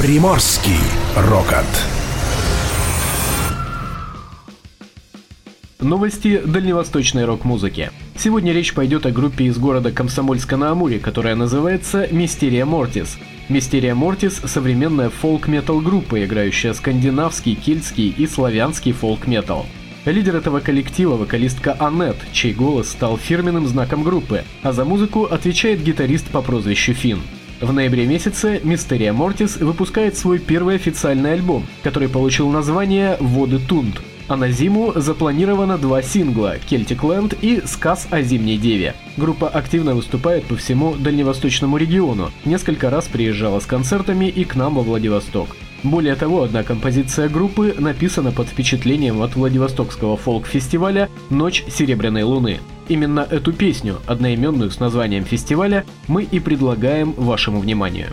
Приморский рокот. Новости дальневосточной рок-музыки. Сегодня речь пойдет о группе из города Комсомольска-на-Амуре, которая называется «Мистерия Мортис». Мистерия Мортис – современная фолк-метал группа, играющая скандинавский, кельтский и славянский фолк-метал. Лидер этого коллектива – вокалистка Аннет, чей голос стал фирменным знаком группы, а за музыку отвечает гитарист по прозвищу Финн. В ноябре месяце Мистерия Мортис выпускает свой первый официальный альбом, который получил название «Воды Тунд», а на зиму запланировано два сингла «Celtic Land» и «Сказ о зимней деве». Группа активно выступает по всему дальневосточному региону, несколько раз приезжала с концертами и к нам во Владивосток. Более того, одна композиция группы написана под впечатлением от Владивостокского фолк-фестиваля «Ночь Серебряной Луны». Именно эту песню, одноименную с названием фестиваля, мы и предлагаем вашему вниманию.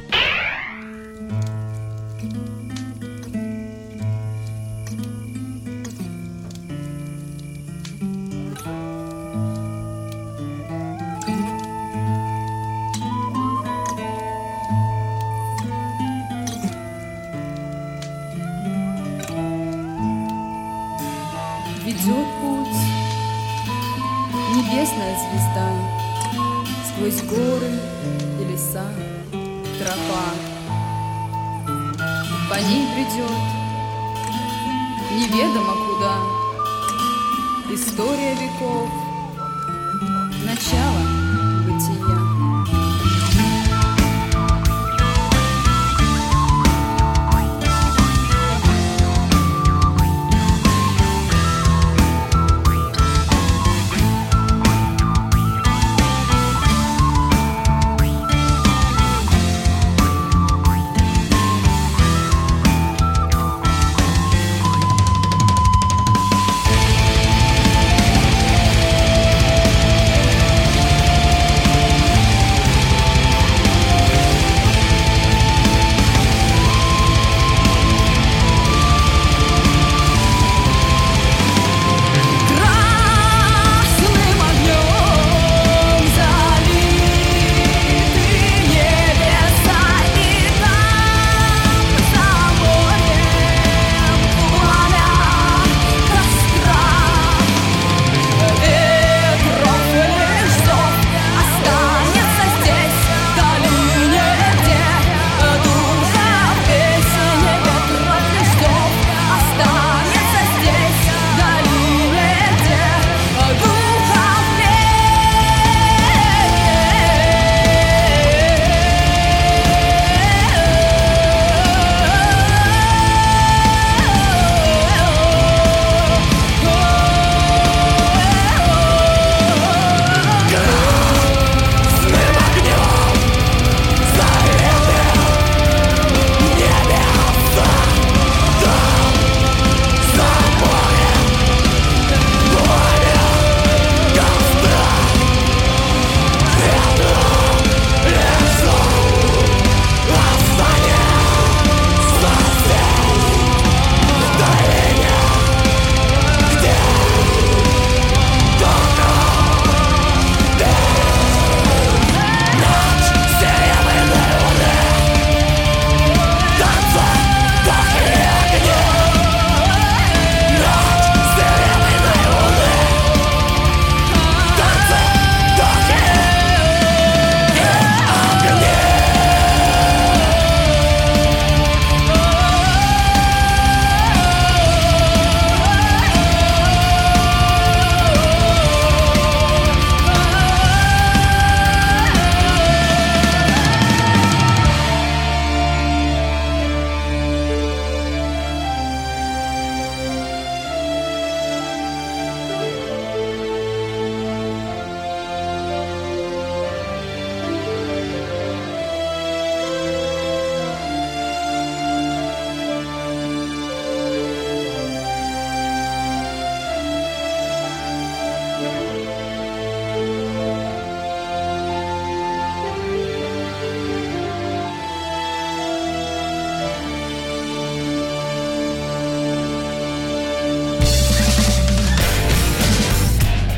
Небесная звезда. Сквозь горы и леса Тропа. По ней придет Неведомо куда. История веков Начало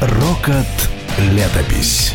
Рокот летопись.